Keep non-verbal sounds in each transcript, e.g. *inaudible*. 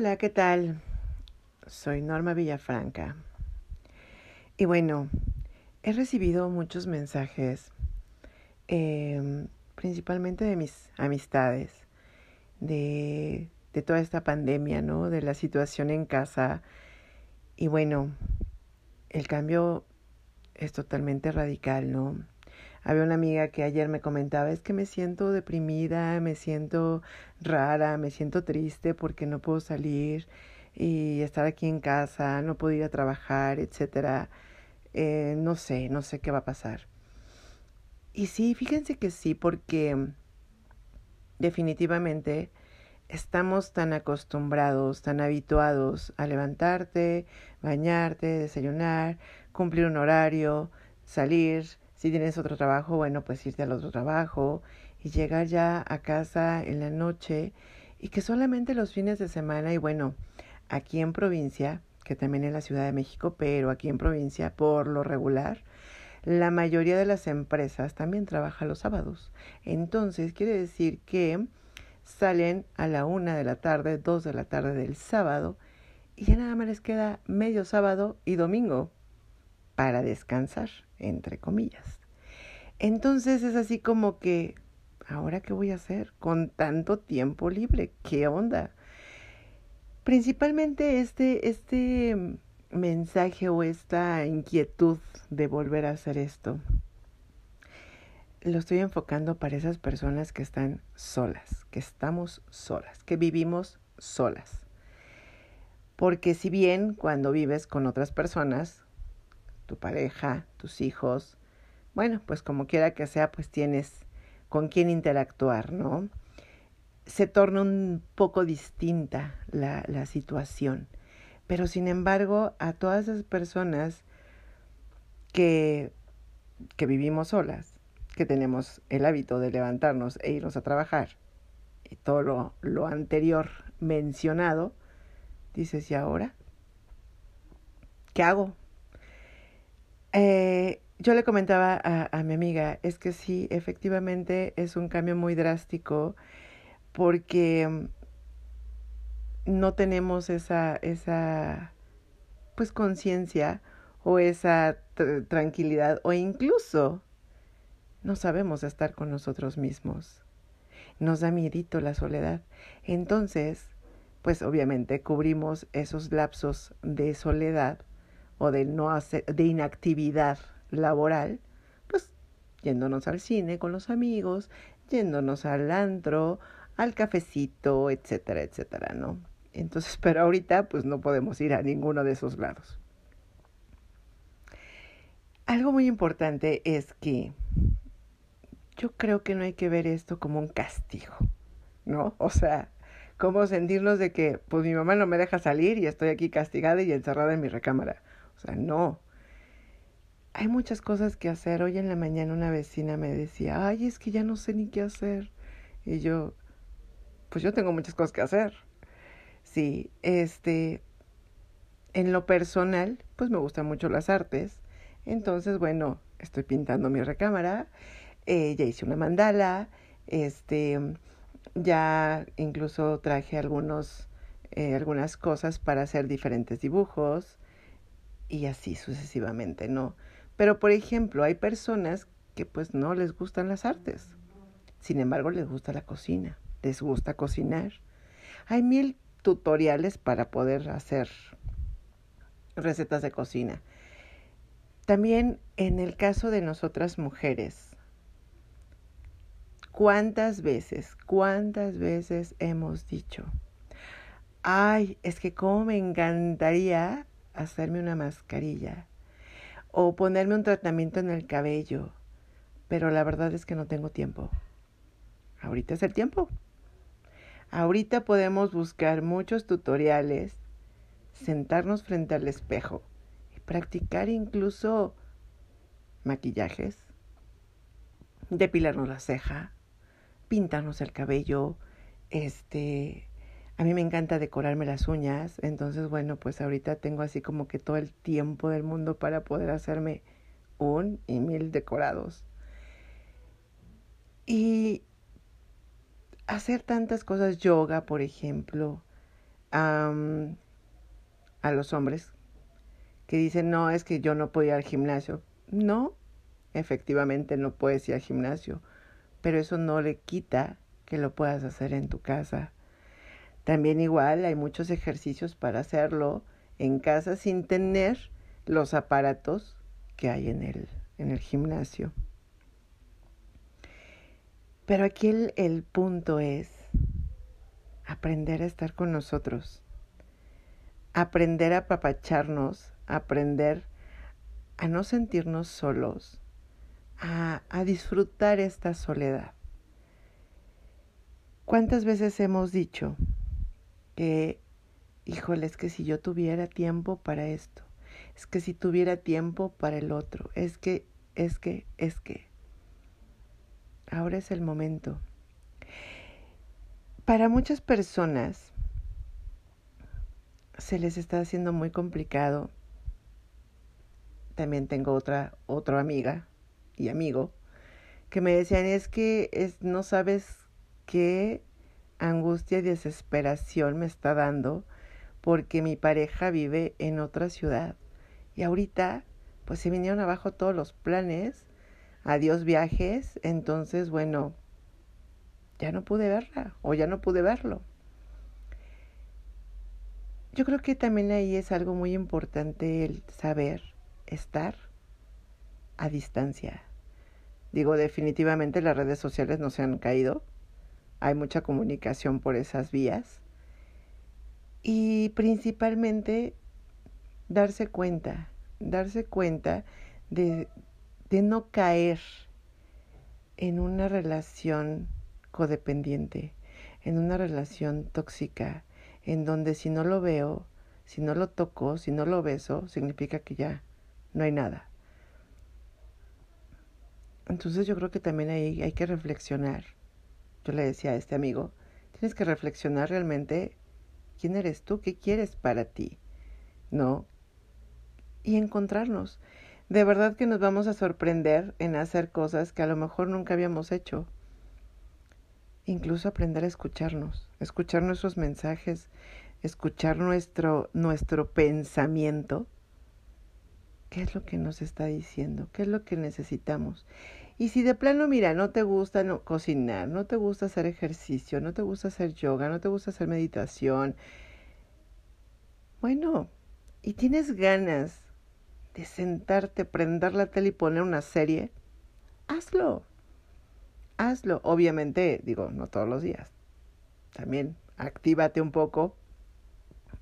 Hola, ¿qué tal? Soy Norma Villafranca. Y bueno, he recibido muchos mensajes, eh, principalmente de mis amistades, de, de toda esta pandemia, ¿no? De la situación en casa. Y bueno, el cambio es totalmente radical, ¿no? Había una amiga que ayer me comentaba, es que me siento deprimida, me siento rara, me siento triste porque no puedo salir y estar aquí en casa, no puedo ir a trabajar, etcétera. Eh, no sé, no sé qué va a pasar. Y sí, fíjense que sí, porque definitivamente estamos tan acostumbrados, tan habituados a levantarte, bañarte, desayunar, cumplir un horario, salir, si tienes otro trabajo, bueno, pues irte al otro trabajo y llegar ya a casa en la noche y que solamente los fines de semana y bueno, aquí en provincia, que también en la Ciudad de México, pero aquí en provincia por lo regular, la mayoría de las empresas también trabaja los sábados. Entonces, quiere decir que salen a la una de la tarde, dos de la tarde del sábado, y ya nada más les queda medio sábado y domingo para descansar entre comillas. Entonces es así como que, ¿ahora qué voy a hacer con tanto tiempo libre? ¿Qué onda? Principalmente este, este mensaje o esta inquietud de volver a hacer esto, lo estoy enfocando para esas personas que están solas, que estamos solas, que vivimos solas. Porque si bien cuando vives con otras personas, tu pareja, tus hijos. Bueno, pues como quiera que sea, pues tienes con quién interactuar, ¿no? Se torna un poco distinta la, la situación. Pero sin embargo, a todas esas personas que, que vivimos solas, que tenemos el hábito de levantarnos e irnos a trabajar, y todo lo, lo anterior mencionado, dices, ¿y ahora? ¿Qué hago? Eh, yo le comentaba a, a, mi amiga, es que sí, efectivamente es un cambio muy drástico porque mm, no tenemos esa, esa, pues conciencia o esa tr tranquilidad o incluso no sabemos estar con nosotros mismos. Nos da miedito la soledad. Entonces, pues obviamente cubrimos esos lapsos de soledad o de, no hacer, de inactividad laboral, pues yéndonos al cine con los amigos, yéndonos al antro, al cafecito, etcétera, etcétera, ¿no? Entonces, *laughs* pero ahorita pues no podemos ir a ninguno de esos lados. Algo muy importante es que yo creo que no hay que ver esto como un castigo, ¿no? O sea, como sentirnos de que pues mi mamá no me deja salir y estoy aquí castigada y encerrada en mi recámara. O sea, no. Hay muchas cosas que hacer. Hoy en la mañana una vecina me decía, ay, es que ya no sé ni qué hacer. Y yo, pues yo tengo muchas cosas que hacer. Sí, este, en lo personal, pues me gustan mucho las artes. Entonces, bueno, estoy pintando mi recámara. Eh, ya hice una mandala. Este, ya incluso traje algunos, eh, algunas cosas para hacer diferentes dibujos y así sucesivamente, ¿no? Pero por ejemplo, hay personas que pues no les gustan las artes. Sin embargo, les gusta la cocina, les gusta cocinar. Hay mil tutoriales para poder hacer recetas de cocina. También en el caso de nosotras mujeres, ¿cuántas veces, cuántas veces hemos dicho, ay, es que cómo me encantaría hacerme una mascarilla o ponerme un tratamiento en el cabello, pero la verdad es que no tengo tiempo. Ahorita es el tiempo. Ahorita podemos buscar muchos tutoriales, sentarnos frente al espejo y practicar incluso maquillajes, depilarnos la ceja, pintarnos el cabello, este, a mí me encanta decorarme las uñas, entonces bueno, pues ahorita tengo así como que todo el tiempo del mundo para poder hacerme un y mil decorados. Y hacer tantas cosas, yoga, por ejemplo, a los hombres que dicen, no, es que yo no puedo ir al gimnasio. No, efectivamente no puedes ir al gimnasio, pero eso no le quita que lo puedas hacer en tu casa. También igual hay muchos ejercicios para hacerlo en casa sin tener los aparatos que hay en el, en el gimnasio. Pero aquí el, el punto es aprender a estar con nosotros, aprender a apapacharnos, aprender a no sentirnos solos, a, a disfrutar esta soledad. ¿Cuántas veces hemos dicho que, híjole, es que si yo tuviera tiempo para esto, es que si tuviera tiempo para el otro, es que, es que, es que. Ahora es el momento. Para muchas personas se les está haciendo muy complicado. También tengo otra, otra amiga y amigo que me decían es que es, no sabes qué angustia y desesperación me está dando porque mi pareja vive en otra ciudad. Y ahorita, pues se vinieron abajo todos los planes adiós viajes, entonces bueno, ya no pude verla o ya no pude verlo. Yo creo que también ahí es algo muy importante el saber estar a distancia. Digo, definitivamente las redes sociales no se han caído. Hay mucha comunicación por esas vías. Y principalmente darse cuenta, darse cuenta de, de no caer en una relación codependiente, en una relación tóxica, en donde si no lo veo, si no lo toco, si no lo beso, significa que ya no hay nada. Entonces yo creo que también ahí hay que reflexionar. Yo le decía a este amigo, tienes que reflexionar realmente quién eres tú, qué quieres para ti, ¿no? Y encontrarnos de verdad que nos vamos a sorprender en hacer cosas que a lo mejor nunca habíamos hecho. Incluso aprender a escucharnos, escuchar nuestros mensajes, escuchar nuestro, nuestro pensamiento. ¿Qué es lo que nos está diciendo? ¿Qué es lo que necesitamos? Y si de plano, mira, no te gusta no, cocinar, no te gusta hacer ejercicio, no te gusta hacer yoga, no te gusta hacer meditación, bueno, y tienes ganas de sentarte, prender la tele y poner una serie, hazlo. Hazlo. Obviamente, digo, no todos los días. También actívate un poco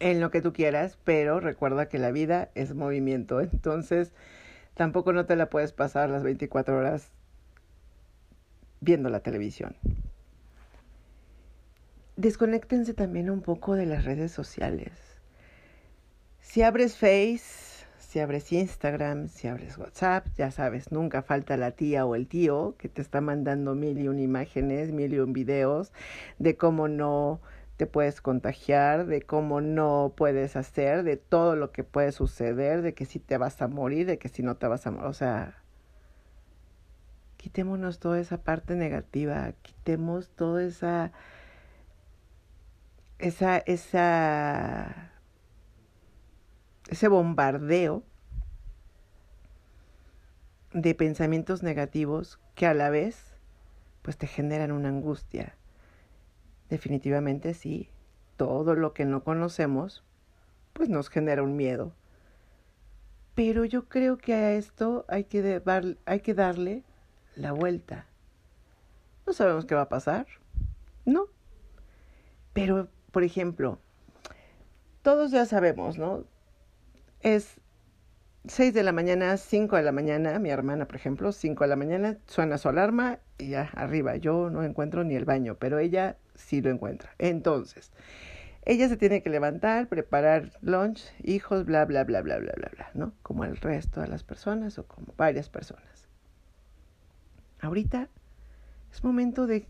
en lo que tú quieras, pero recuerda que la vida es movimiento. *laughs* Entonces, tampoco no te la puedes pasar las 24 horas viendo la televisión. Desconéctense también un poco de las redes sociales. Si abres Face, si abres Instagram, si abres WhatsApp, ya sabes, nunca falta la tía o el tío que te está mandando mil y un imágenes, mil y un videos de cómo no te puedes contagiar, de cómo no puedes hacer, de todo lo que puede suceder, de que si te vas a morir, de que si no te vas a morir. O sea, quitémonos toda esa parte negativa, quitemos toda esa, esa, esa ese bombardeo de pensamientos negativos que a la vez pues te generan una angustia. Definitivamente sí, todo lo que no conocemos pues nos genera un miedo. Pero yo creo que a esto hay que, hay que darle la vuelta. No sabemos qué va a pasar, ¿no? Pero, por ejemplo, todos ya sabemos, ¿no? es 6 de la mañana, 5 de la mañana, mi hermana, por ejemplo, 5 de la mañana, suena su alarma y ya arriba. Yo no encuentro ni el baño, pero ella sí lo encuentra. Entonces, ella se tiene que levantar, preparar lunch, hijos, bla, bla, bla, bla, bla, bla, bla, ¿no? Como el resto de las personas o como varias personas. Ahorita es momento de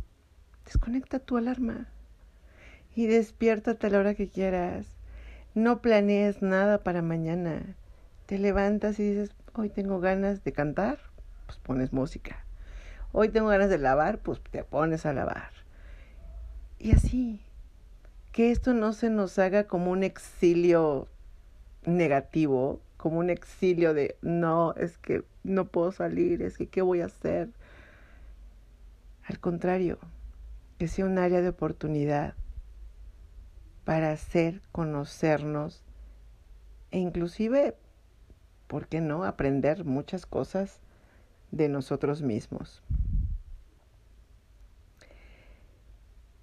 desconecta tu alarma y despiértate a la hora que quieras no planees nada para mañana. Te levantas y dices, hoy tengo ganas de cantar, pues pones música. Hoy tengo ganas de lavar, pues te pones a lavar. Y así, que esto no se nos haga como un exilio negativo, como un exilio de no, es que no puedo salir, es que qué voy a hacer. Al contrario, que sea un área de oportunidad para hacer, conocernos e inclusive, ¿por qué no?, aprender muchas cosas de nosotros mismos.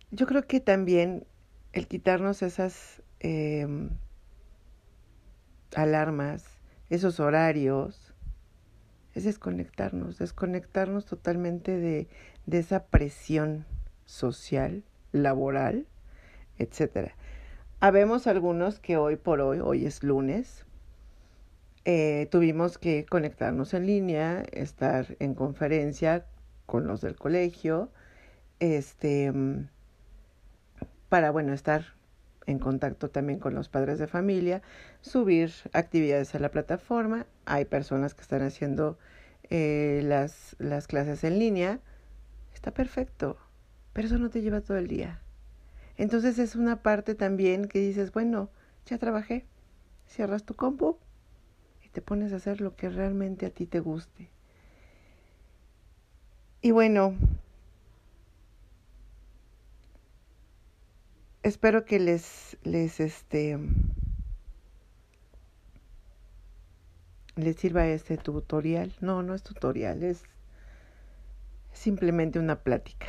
Yo creo que también el quitarnos esas em, alarmas, esos horarios, es desconectarnos, desconectarnos totalmente de, esa presión social, laboral, etcétera. Habemos algunos que hoy por hoy, hoy es lunes, eh, tuvimos que conectarnos en línea, estar en conferencia con los del colegio, este, para, bueno, estar en contacto también con los padres de familia, subir actividades a la plataforma. Hay personas que están haciendo eh, las, las clases en línea. Está perfecto, pero eso no te lleva todo el día. Entonces es una parte también que dices, bueno, ya trabajé, cierras tu compu, te pones a hacer lo que realmente a ti te guste. Y bueno, espero que les, les, este, les sirva este tutorial. No, no es tutorial, es simplemente una plática.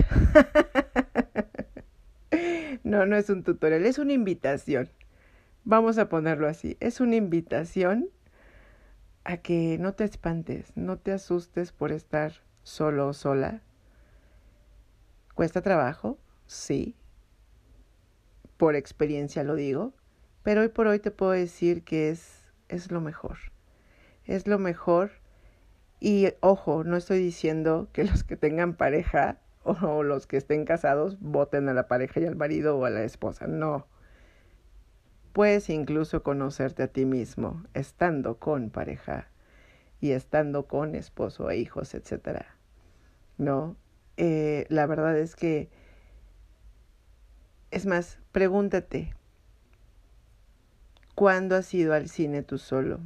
*laughs* no, no es un tutorial, es una invitación. Vamos a ponerlo así, es una invitación a que no te espantes, no te asustes por estar solo o sola. Cuesta trabajo, sí, por experiencia lo digo, pero hoy por hoy te puedo decir que es, es lo mejor. Es lo mejor y ojo, no estoy diciendo que los que tengan pareja *laughs* o los que estén casados voten a la pareja y al marido o a la esposa, no. Puedes incluso conocerte a ti mismo estando con pareja y estando con esposo e hijos, etc. ¿No? Eh, la verdad es que, es más, pregúntate, ¿cuándo has ido al cine tú solo?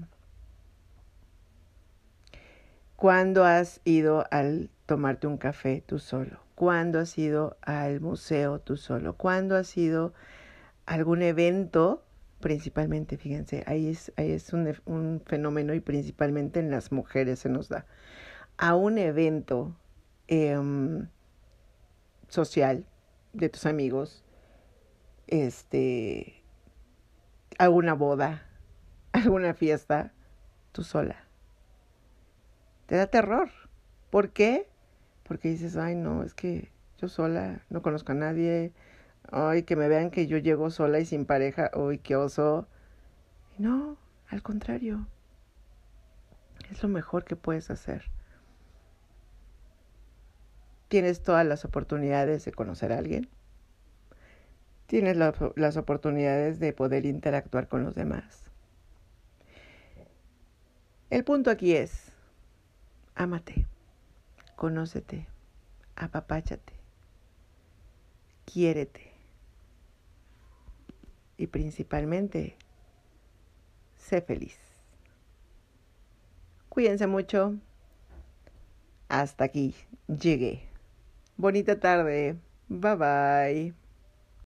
¿Cuándo has ido al tomarte un café tú solo? ¿Cuándo has ido al museo tú solo? ¿Cuándo has ido a algún evento principalmente, fíjense, ahí es, ahí es un, un, fenómeno y principalmente en las mujeres se nos da, a un evento eh, social de tus amigos, este, alguna boda, *laughs* alguna fiesta, tú sola. Te da terror. ¿Por qué? Porque dices, ay no, es que yo sola, no conozco a nadie, Ay, que me vean que yo llego sola y sin pareja. Uy, qué oso. No, al contrario. Es lo mejor que puedes hacer. Tienes todas las oportunidades de conocer a alguien. Tienes las oportunidades de poder interactuar con los demás. El punto aquí es, ámate, conócete, apapáchate, quiérete y principalmente, sé feliz. Cuídense mucho. Hasta aquí llegué. Bonita tarde. Bye bye.